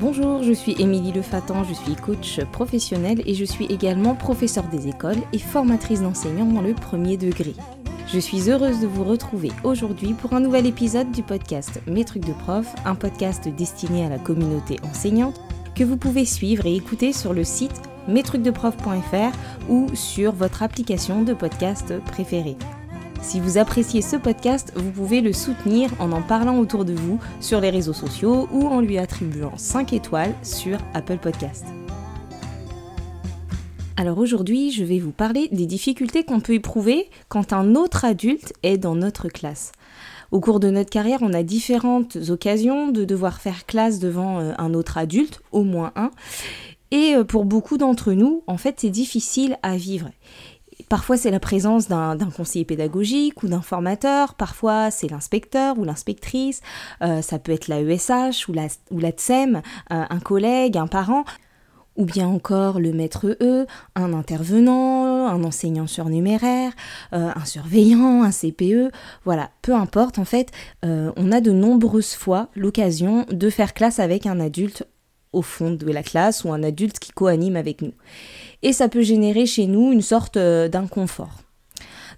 Bonjour, je suis Émilie Lefatan, je suis coach professionnelle et je suis également professeure des écoles et formatrice d'enseignants dans le premier degré. Je suis heureuse de vous retrouver aujourd'hui pour un nouvel épisode du podcast Mes trucs de prof, un podcast destiné à la communauté enseignante que vous pouvez suivre et écouter sur le site mestrucsdeprof.fr ou sur votre application de podcast préférée. Si vous appréciez ce podcast, vous pouvez le soutenir en en parlant autour de vous sur les réseaux sociaux ou en lui attribuant 5 étoiles sur Apple Podcast. Alors aujourd'hui, je vais vous parler des difficultés qu'on peut éprouver quand un autre adulte est dans notre classe. Au cours de notre carrière, on a différentes occasions de devoir faire classe devant euh, un autre adulte, au moins un. Et euh, pour beaucoup d'entre nous, en fait, c'est difficile à vivre. Parfois, c'est la présence d'un conseiller pédagogique ou d'un formateur. Parfois, c'est l'inspecteur ou l'inspectrice. Euh, ça peut être la ESH ou la, TSEM, euh, un collègue, un parent. Ou bien encore le maître E, un intervenant, un enseignant surnuméraire, euh, un surveillant, un CPE. Voilà, peu importe, en fait, on a de nombreuses fois l'occasion de faire classe avec un adulte au fond de la classe ou un adulte qui co-anime avec nous. Et ça peut générer chez nous une sorte euh, d'inconfort.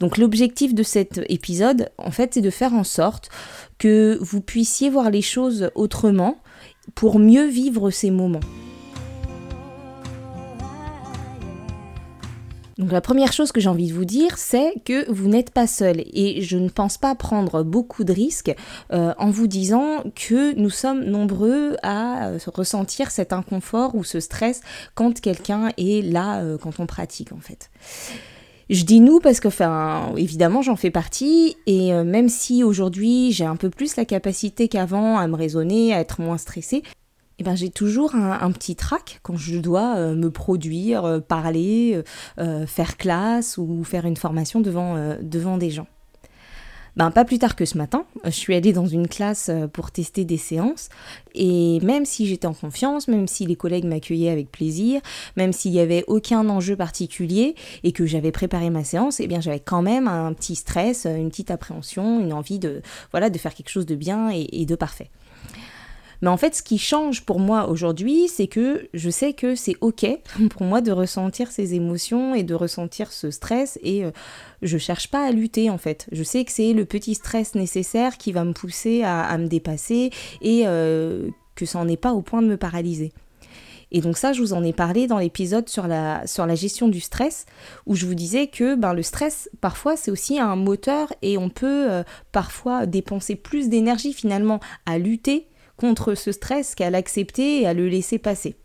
Donc l'objectif de cet épisode, en fait, c'est de faire en sorte que vous puissiez voir les choses autrement pour mieux vivre ces moments. Donc la première chose que j'ai envie de vous dire, c'est que vous n'êtes pas seul et je ne pense pas prendre beaucoup de risques euh, en vous disant que nous sommes nombreux à euh, ressentir cet inconfort ou ce stress quand quelqu'un est là, euh, quand on pratique en fait. Je dis nous parce que, enfin, évidemment, j'en fais partie et même si aujourd'hui j'ai un peu plus la capacité qu'avant à me raisonner, à être moins stressée, eh ben, j'ai toujours un, petit trac quand je dois euh, me produire, euh, parler, euh, faire classe ou faire une formation devant, devant des gens. Ben, pas plus tard que ce matin, je suis allée dans une classe pour tester des séances et même si j'étais en confiance, même si les collègues m'accueillaient avec plaisir, même s'il n'y avait aucun enjeu particulier et que j'avais préparé ma séance, eh bien j'avais quand même un petit stress, une petite appréhension, une envie de voilà de faire quelque chose de bien et de parfait. Mais en fait, ce qui change pour moi aujourd'hui, c'est que je sais que c'est ok pour moi de ressentir ces émotions et de ressentir ce stress et euh, je cherche pas à lutter en fait. Je sais que c'est le petit stress nécessaire qui va me pousser à, me dépasser et euh, que ça n'en est pas au point de me paralyser. Et donc ça, je vous en ai parlé dans l'épisode sur la, sur la gestion du stress, où je vous disais que ben, le stress, parfois, c'est aussi un moteur et on peut euh, parfois dépenser plus d'énergie finalement à lutter contre ce stress qu'à l'accepter et à le laisser passer.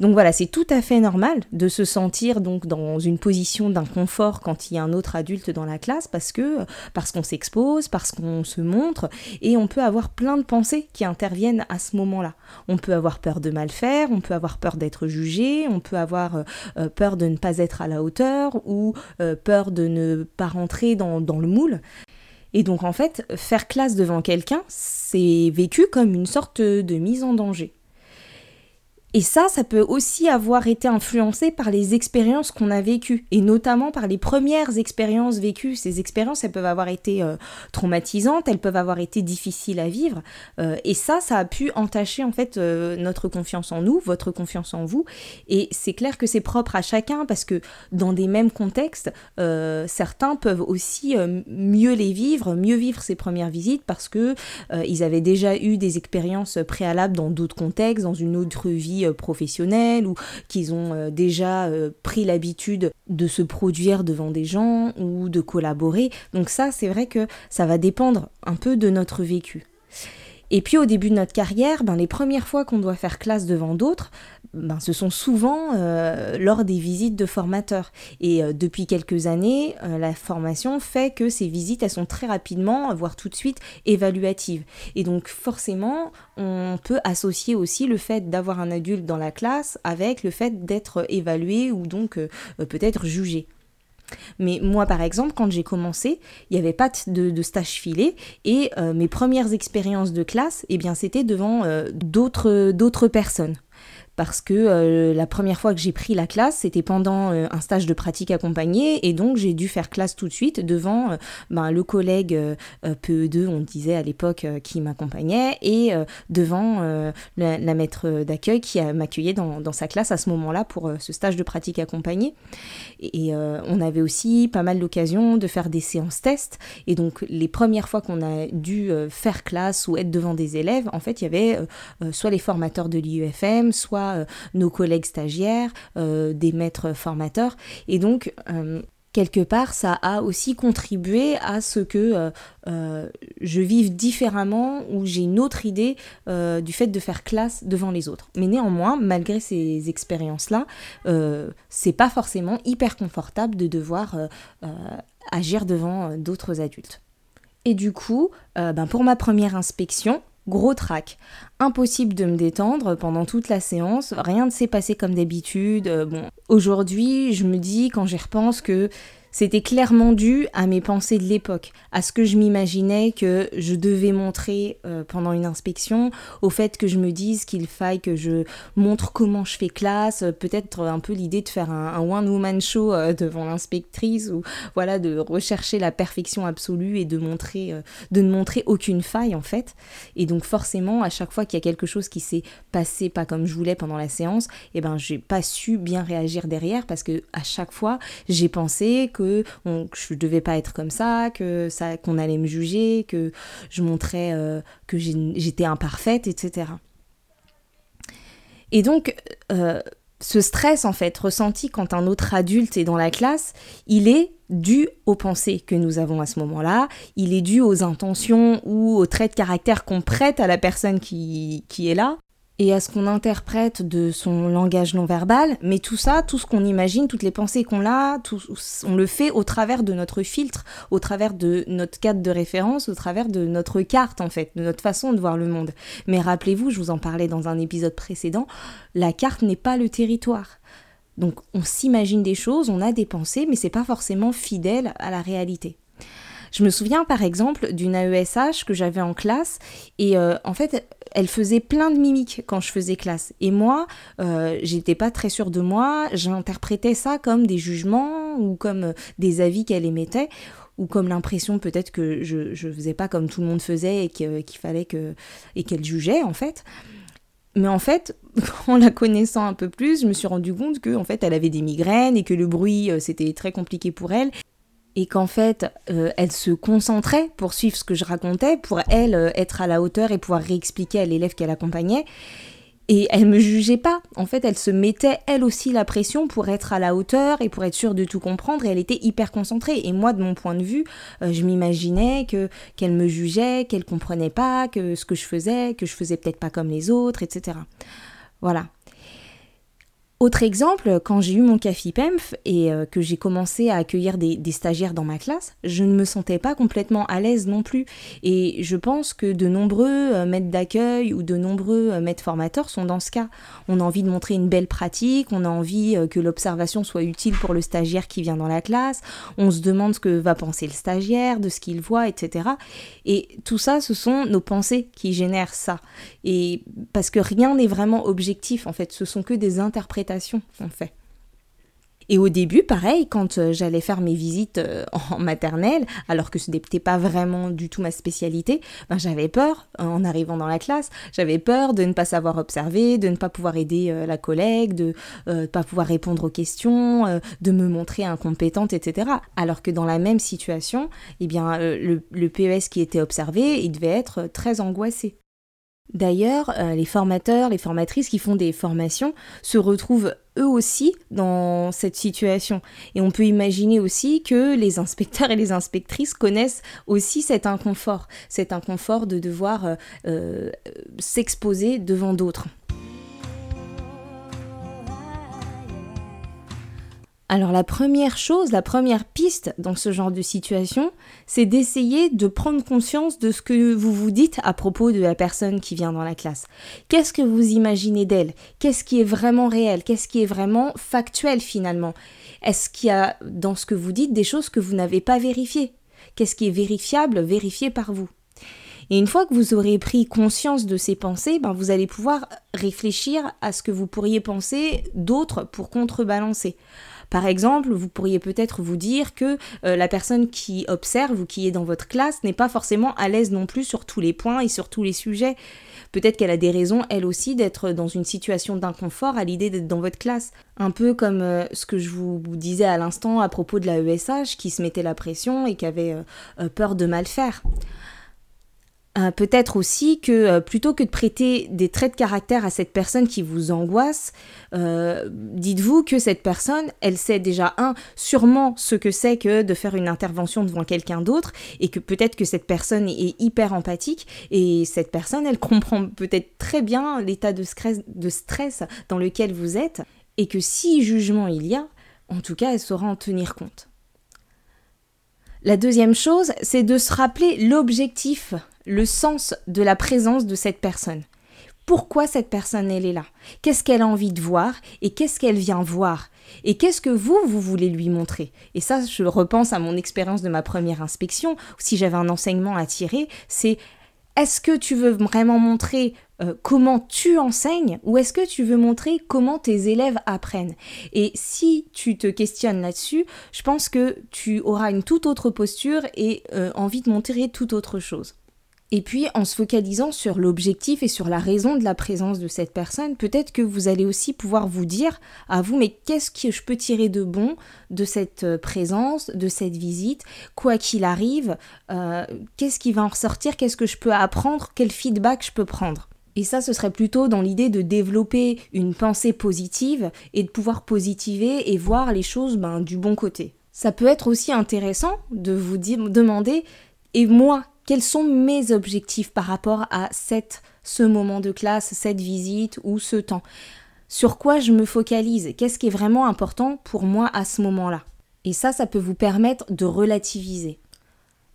Donc voilà, c'est tout à fait normal de se sentir donc dans une position d'inconfort quand il y a un autre adulte dans la classe parce qu'on s'expose, parce qu'on se montre et on peut avoir plein de pensées qui interviennent à ce moment-là. On peut avoir peur de mal faire, on peut avoir peur d'être jugé, on peut avoir euh, peur de ne pas être à la hauteur ou euh, peur de ne pas rentrer dans le moule. Et donc en fait, faire classe devant quelqu'un, c'est vécu comme une sorte de mise en danger. Et ça, ça peut aussi avoir été influencé par les expériences qu'on a vécues, et notamment par les premières expériences vécues. Ces expériences, elles peuvent avoir été euh, traumatisantes, elles peuvent avoir été difficiles à vivre, euh, et ça, ça a pu entacher en fait euh, notre confiance en nous, votre confiance en vous. Et c'est clair que c'est propre à chacun, parce que dans des mêmes contextes, certains peuvent aussi mieux les vivre, mieux vivre ces premières visites, parce que ils avaient déjà eu des expériences préalables dans d'autres contextes, dans une autre vie euh, professionnelle ou qu'ils ont euh, déjà euh, pris l'habitude de se produire devant des gens ou de collaborer. Donc ça, c'est vrai que ça va dépendre un peu de notre vécu. Et puis au début de notre carrière, ben, les premières fois qu'on doit faire classe devant d'autres, ben, ce sont souvent euh, lors des visites de formateurs. Et euh, depuis quelques années, euh, la formation fait que ces visites, elles sont très rapidement, voire tout de suite, évaluatives. Et donc forcément, on peut associer aussi le fait d'avoir un adulte dans la classe avec le fait d'être évalué ou donc peut-être jugé. Mais moi, par exemple, quand j'ai commencé, il n'y avait pas de, stage filé et mes premières expériences de classe, eh bien, c'était devant d'autres personnes parce que la première fois que j'ai pris la classe, c'était pendant un stage de pratique accompagnée et donc j'ai dû faire classe tout de suite devant ben, le collègue PE2, on disait à l'époque, qui m'accompagnait et devant la, maître d'accueil qui m'accueillait dans, dans, sa classe à ce moment-là pour ce stage de pratique accompagnée. Et on avait aussi pas mal d'occasions de faire des séances tests et donc les premières fois qu'on a dû faire classe ou être devant des élèves, en fait, il y avait soit les formateurs de l'IUFM, soit euh, nos collègues stagiaires, euh, des maîtres formateurs. Et donc, euh, quelque part, ça a aussi contribué à ce que je vive différemment ou j'ai une autre idée du fait de faire classe devant les autres. Mais néanmoins, malgré ces expériences-là, c'est pas forcément hyper confortable de devoir agir devant d'autres adultes. Et du coup, ben pour ma première inspection, Gros trac. Impossible de me détendre pendant toute la séance, rien ne s'est passé comme d'habitude. Euh, aujourd'hui, je me dis quand j'y repense que c'était clairement dû à mes pensées de l'époque, à ce que je m'imaginais que je devais montrer euh, pendant une inspection, au fait que je me dise qu'il faille que je montre comment je fais classe, euh, peut-être un peu l'idée de faire un, one-woman show euh, devant l'inspectrice, ou voilà, de rechercher la perfection absolue et de montrer, de ne montrer aucune faille en fait. Et donc forcément, à chaque fois qu'il y a quelque chose qui s'est passé pas comme je voulais pendant la séance, et eh ben j'ai pas su bien réagir derrière parce que à chaque fois j'ai pensé que je devais pas être comme ça, que ça, qu'on allait me juger, que je montrais euh, que j'étais imparfaite, etc. Et donc, euh, ce stress en fait ressenti quand un autre adulte est dans la classe, il est dû aux pensées que nous avons à ce moment-là, il est dû aux intentions ou aux traits de caractère qu'on prête à la personne qui, qui est là, et à ce qu'on interprète de son langage non verbal, mais tout ça, tout ce qu'on imagine, toutes les pensées qu'on a, on le fait au travers de notre filtre, au travers de notre cadre de référence, au travers de notre carte en fait, de notre façon de voir le monde. Mais rappelez-vous, je vous en parlais dans un épisode précédent, la carte n'est pas le territoire. Donc on s'imagine des choses, on a des pensées, mais c'est pas forcément fidèle à la réalité. Je me souviens par exemple d'une AESH que j'avais en classe et euh, en fait elle faisait plein de mimiques quand je faisais classe. Et moi, euh, j'étais pas très sûre de moi, j'interprétais ça comme des jugements ou comme euh, des avis qu'elle émettait ou comme l'impression peut-être que je, je faisais pas comme tout le monde faisait et qu'il fallait que. et qu'elle jugeait en fait. Mais en fait, en la connaissant un peu plus, je me suis rendu compte que en fait, elle avait des migraines et que le bruit c'était très compliqué pour elle et qu'en fait, euh, elle se concentrait pour suivre ce que je racontais, pour elle euh, être à la hauteur et pouvoir réexpliquer à l'élève qu'elle accompagnait. Et elle me jugeait pas. En fait, elle se mettait elle aussi la pression pour être à la hauteur et pour être sûre de tout comprendre. Et elle était hyper concentrée. Et moi, de mon point de vue, euh, je m'imaginais que qu'elle me jugeait, qu'elle comprenait pas, que ce que je faisais, que je faisais peut-être pas comme les autres, etc. Voilà. Autre exemple, quand j'ai eu mon CAFIPEMF et euh, que j'ai commencé à accueillir des, stagiaires dans ma classe, je ne me sentais pas complètement à l'aise non plus. Et je pense que de nombreux euh, maîtres d'accueil ou de nombreux euh, maîtres formateurs sont dans ce cas. On a envie de montrer une belle pratique, on a envie que l'observation soit utile pour le stagiaire qui vient dans la classe, on se demande ce que va penser le stagiaire, de ce qu'il voit, etc. Et tout ça, ce sont nos pensées qui génèrent ça. Et parce que rien n'est vraiment objectif, en fait, ce sont que des interprétations fait. Et au début, pareil, quand euh, j'allais faire mes visites euh, en maternelle, alors que ce n'était pas vraiment du tout ma spécialité, ben, j'avais peur euh, en arrivant dans la classe. J'avais peur de ne pas savoir observer, de ne pas pouvoir aider la collègue, de ne pas pouvoir répondre aux questions, de me montrer incompétente, etc. Alors que dans la même situation, eh bien, le, le PES qui était observé, il devait être très angoissé. D'ailleurs, euh, les formateurs, les formatrices qui font des formations se retrouvent eux aussi dans cette situation. Et on peut imaginer aussi que les inspecteurs et les inspectrices connaissent aussi cet inconfort, cet inconfort de devoir euh, euh, s'exposer devant d'autres. Alors la première chose, la première piste dans ce genre de situation, c'est d'essayer de prendre conscience de ce que vous vous dites à propos de la personne qui vient dans la classe. Qu'est-ce que vous imaginez d'elle? Qu'est-ce qui est vraiment réel? Qu'est-ce qui est vraiment factuel finalement? Est-ce qu'il y a dans ce que vous dites des choses que vous n'avez pas vérifiées? Qu'est-ce qui est vérifiable, vérifié par vous? Et une fois que vous aurez pris conscience de ces pensées, ben vous allez pouvoir réfléchir à ce que vous pourriez penser d'autres pour contrebalancer. Par exemple, vous pourriez peut-être vous dire que euh, la personne qui observe ou qui est dans votre classe n'est pas forcément à l'aise non plus sur tous les points et sur tous les sujets. Peut-être qu'elle a des raisons, elle aussi, d'être dans une situation d'inconfort à l'idée d'être dans votre classe. Un peu comme euh, ce que je vous disais à l'instant à propos de la ESH qui se mettait la pression et qui avait euh, peur de mal faire. Euh, peut-être aussi que euh, plutôt que de prêter des traits de caractère à cette personne qui vous angoisse, euh, dites-vous que cette personne, elle sait déjà, un, sûrement ce que c'est que de faire une intervention devant quelqu'un d'autre, et que peut-être que cette personne est hyper empathique, et cette personne, elle comprend peut-être très bien l'état de de stress dans lequel vous êtes, et que si jugement il y a, en tout cas, elle saura en tenir compte. La deuxième chose, c'est de se rappeler l'objectif le sens de la présence de cette personne. Pourquoi cette personne elle est là? Qu'est-ce qu'elle a envie de voir? Et qu'est-ce qu'elle vient voir? Et qu'est-ce que vous vous voulez lui montrer? Et ça je repense à mon expérience de ma première inspection, si j'avais un enseignement à tirer, c'est est-ce que tu veux vraiment montrer euh, comment tu enseignes ou est-ce que tu veux montrer comment tes élèves apprennent? Et si tu te questionnes là-dessus, je pense que tu auras une toute autre posture et euh, envie de montrer toute autre chose. Et puis, en se focalisant sur l'objectif et sur la raison de la présence de cette personne, peut-être que vous allez aussi pouvoir vous dire à vous, mais qu'est-ce que je peux tirer de bon de cette euh, présence, de cette visite, quoi qu'il arrive, euh, qu'est-ce qui va en ressortir, qu'est-ce que je peux apprendre, quel feedback je peux prendre? Et ça, ce serait plutôt dans l'idée de développer une pensée positive et de pouvoir positiver et voir les choses ben, du bon côté. Ça peut être aussi intéressant de vous demander, et moi, quels sont mes objectifs par rapport à cette, ce moment de classe, cette visite ou ce temps? Sur quoi je me focalise? Qu'est-ce qui est vraiment important pour moi à ce moment-là? Et ça, ça peut vous permettre de relativiser.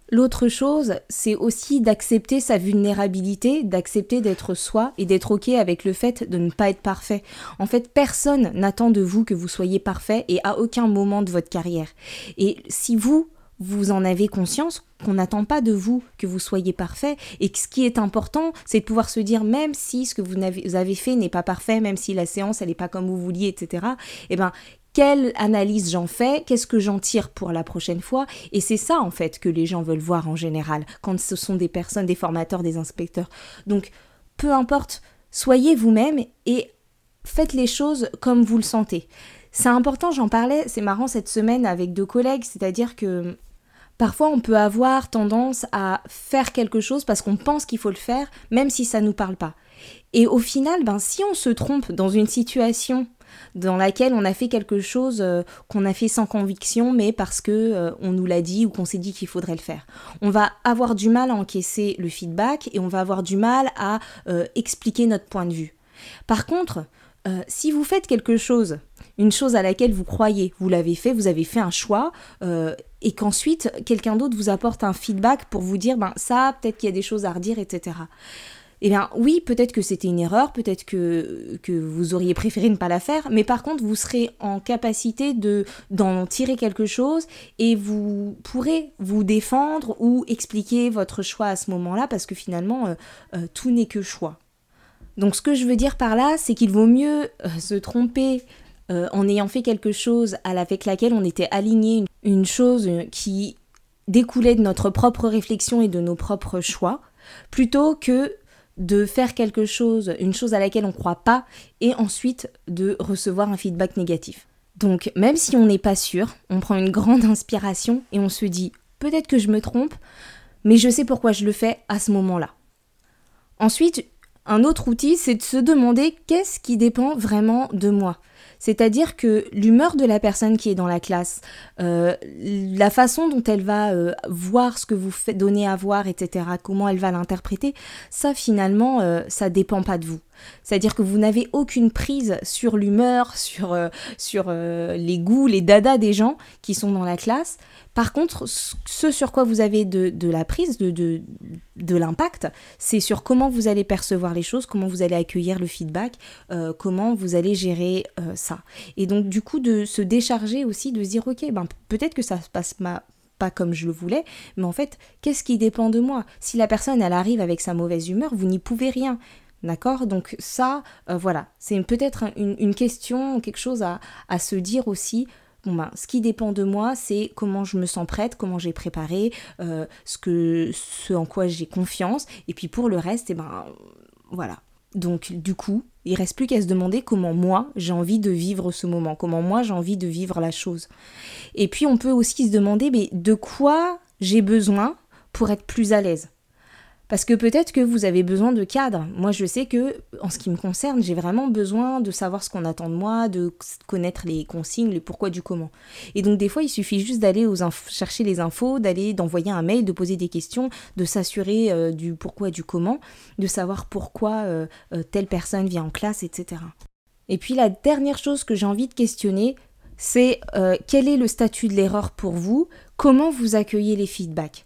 L'autre chose, c'est aussi d'accepter sa vulnérabilité, d'accepter d'être soi et d'être OK avec le fait de ne pas être parfait. En fait, personne n'attend de vous que vous soyez parfait et à aucun moment de votre carrière. Et si vous, vous en avez conscience qu'on n'attend pas de vous que vous soyez parfait et que ce qui est important, c'est de pouvoir se dire même si ce que vous avez fait n'est pas parfait, même si la séance elle n'est pas comme vous vouliez, etc. Eh ben quelle analyse j'en fais, qu'est-ce que j'en tire pour la prochaine fois, et c'est ça en fait que les gens veulent voir en général quand ce sont des personnes, des formateurs, des inspecteurs. Donc peu importe, soyez vous-même et faites les choses comme vous le sentez. C'est important, j'en parlais, c'est marrant cette semaine avec deux collègues, c'est-à-dire que Parfois, on peut avoir tendance à faire quelque chose parce qu'on pense qu'il faut le faire, même si ça ne nous parle pas. Et au final, ben, si on se trompe dans une situation dans laquelle on a fait quelque chose euh, qu'on a fait sans conviction, mais parce que euh, on nous l'a dit ou qu'on s'est dit qu'il faudrait le faire. On va avoir du mal à encaisser le feedback et on va avoir du mal à euh, expliquer notre point de vue. Par contre, si vous faites quelque chose, une chose à laquelle vous croyez, vous l'avez fait, vous avez fait un choix, et qu'ensuite quelqu'un d'autre vous apporte un feedback pour vous dire ben ça peut-être qu'il y a des choses à redire etc eh bien oui, peut-être que c'était une erreur, peut-être que, vous auriez préféré ne pas la faire, mais par contre vous serez en capacité de d'en tirer quelque chose et vous pourrez vous défendre ou expliquer votre choix à ce moment-là parce que finalement euh, euh, tout n'est que choix. Donc ce que je veux dire par là, c'est qu'il vaut mieux euh, se tromper euh, en ayant fait quelque chose avec laquelle on était aligné, une chose qui découlait de notre propre réflexion et de nos propres choix, plutôt que de faire quelque chose, une chose à laquelle on ne croit pas, et ensuite de recevoir un feedback négatif. Donc même si on n'est pas sûr, on prend une grande inspiration et on se dit peut-être que je me trompe, mais je sais pourquoi je le fais à ce moment-là. Ensuite, un autre outil, c'est de se demander qu'est-ce qui dépend vraiment de moi. C'est-à-dire que l'humeur de la personne qui est dans la classe, euh, la façon dont elle va euh, voir ce que vous donner à voir, etc., comment elle va l'interpréter, ça finalement, euh, ça dépend pas de vous. C'est-à-dire que vous n'avez aucune prise sur l'humeur, sur, sur les goûts, les dadas des gens qui sont dans la classe. Par contre, ce sur quoi vous avez de, la prise, de, de, l'impact, c'est sur comment vous allez percevoir les choses, comment vous allez accueillir le feedback, euh, comment vous allez gérer euh, ça. Et donc du coup, de se décharger aussi, de se dire, ok, ben, peut-être que ça se passe pas comme je le voulais, mais en fait, qu'est-ce qui dépend de moi? Si la personne, elle arrive avec sa mauvaise humeur, vous n'y pouvez rien. D'accord? Donc ça, euh, voilà, c'est peut-être une, question, quelque chose à, se dire aussi. Bon ben, ce qui dépend de moi, c'est comment je me sens prête, comment j'ai préparé, euh, ce, en quoi j'ai confiance. Et puis pour le reste, et eh ben voilà. Donc du coup, il reste plus qu'à se demander comment moi j'ai envie de vivre ce moment, comment moi j'ai envie de vivre la chose. Et puis on peut aussi se demander mais de quoi j'ai besoin pour être plus à l'aise? Parce que peut-être que vous avez besoin de cadre. Moi, je sais que, en ce qui me concerne, j'ai vraiment besoin de savoir ce qu'on attend de moi, de connaître les consignes, le pourquoi du comment. Et donc, des fois, il suffit juste d'aller chercher les infos, d'aller, d'envoyer un mail, de poser des questions, de s'assurer euh, du pourquoi du comment, de savoir pourquoi euh, euh, telle personne vient en classe, etc. Et puis, la dernière chose que j'ai envie de questionner, c'est quel est le statut de l'erreur pour vous? Comment vous accueillez les feedbacks?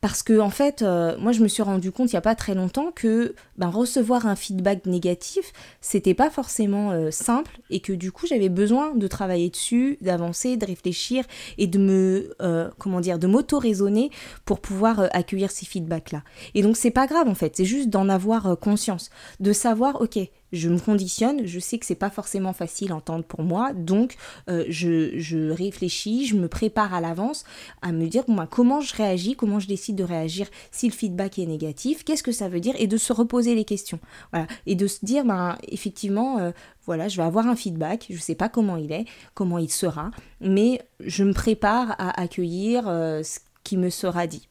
Parce que en fait, euh, moi je me suis rendu compte il n'y a pas très longtemps que ben, recevoir un feedback négatif, c'était pas forcément euh, simple et que du coup j'avais besoin de travailler dessus, d'avancer, de réfléchir et de me euh, comment dire, de m'auto-raisonner pour pouvoir accueillir ces feedbacks là. Et donc c'est pas grave en fait, c'est juste d'en avoir conscience, de savoir ok, je me conditionne, je sais que c'est pas forcément facile à entendre pour moi, donc euh, je, réfléchis, je me prépare à l'avance à me dire ben, comment je réagis, comment je décide de réagir si le feedback est négatif, qu'est-ce que ça veut dire et de se reposer les questions. Voilà, et de se dire ben effectivement euh, voilà, je vais avoir un feedback, je sais pas comment il est, comment il sera, mais je me prépare à accueillir euh, ce qui me sera dit.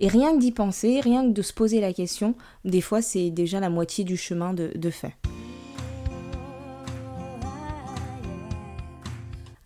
Et rien que d'y penser, rien que de se poser la question, des fois c'est déjà la moitié du chemin de, de fait.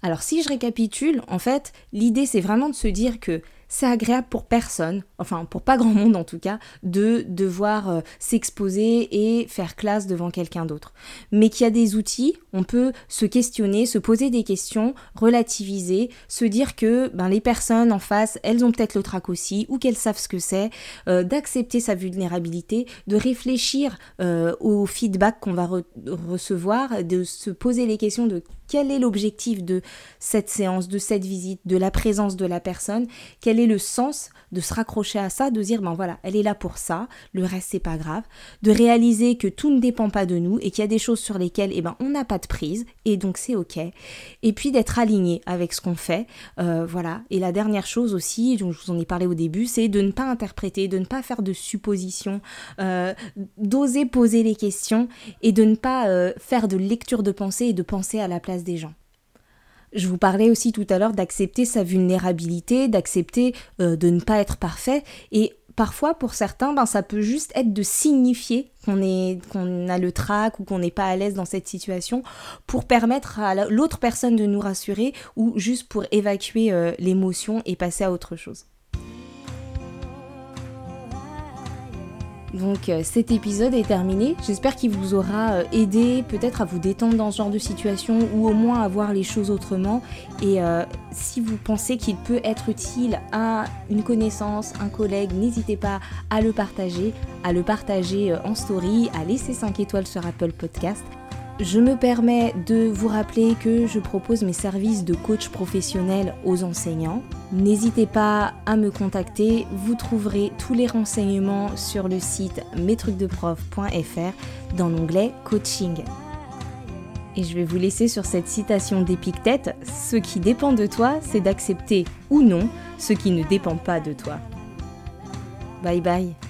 Alors si je récapitule, en fait, l'idée c'est vraiment de se dire que c'est agréable pour personne, enfin pour pas grand monde en tout cas, de devoir euh, s'exposer et faire classe devant quelqu'un d'autre. Mais qu'il y a des outils, on peut se questionner, se poser des questions, relativiser, se dire que ben, les personnes en face, elles ont peut-être le trac aussi, ou qu'elles savent ce que c'est, euh, d'accepter sa vulnérabilité, de réfléchir euh, au feedback qu'on va recevoir, de se poser les questions de quel est l'objectif de cette séance, de cette visite, de la présence de la personne, quel le sens de se raccrocher à ça, de dire ben voilà, elle est là pour ça, le reste c'est pas grave, de réaliser que tout ne dépend pas de nous et qu'il y a des choses sur lesquelles eh ben on n'a pas de prise et donc c'est ok, et puis d'être aligné avec ce qu'on fait, euh, voilà. Et la dernière chose aussi, dont je vous en ai parlé au début, c'est de ne pas interpréter, de ne pas faire de suppositions, euh, d'oser poser les questions et de ne pas euh, faire de lecture de pensée et de penser à la place des gens. Je vous parlais aussi tout à l'heure d'accepter sa vulnérabilité, d'accepter euh, de ne pas être parfait. Et parfois, pour certains, ben, ça peut juste être de signifier qu'on est qu'on a le trac ou qu'on n'est pas à l'aise dans cette situation pour permettre à l'autre personne de nous rassurer ou juste pour évacuer euh, l'émotion et passer à autre chose. Donc euh, cet épisode est terminé. J'espère qu'il vous aura euh, aidé peut-être à vous détendre dans ce genre de situation ou au moins à voir les choses autrement. Et euh, si vous pensez qu'il peut être utile à une connaissance, un collègue, n'hésitez pas à le partager, à le partager en story, à laisser 5 étoiles sur Apple Podcast je me permets de vous rappeler que je propose mes services de coach professionnel aux enseignants. N'hésitez pas à me contacter, vous trouverez tous les renseignements sur le site mestrucsdeprof.fr dans l'onglet coaching. Et je vais vous laisser sur cette citation d'Épictète Ce qui dépend de toi, c'est d'accepter ou non ce qui ne dépend pas de toi. Bye bye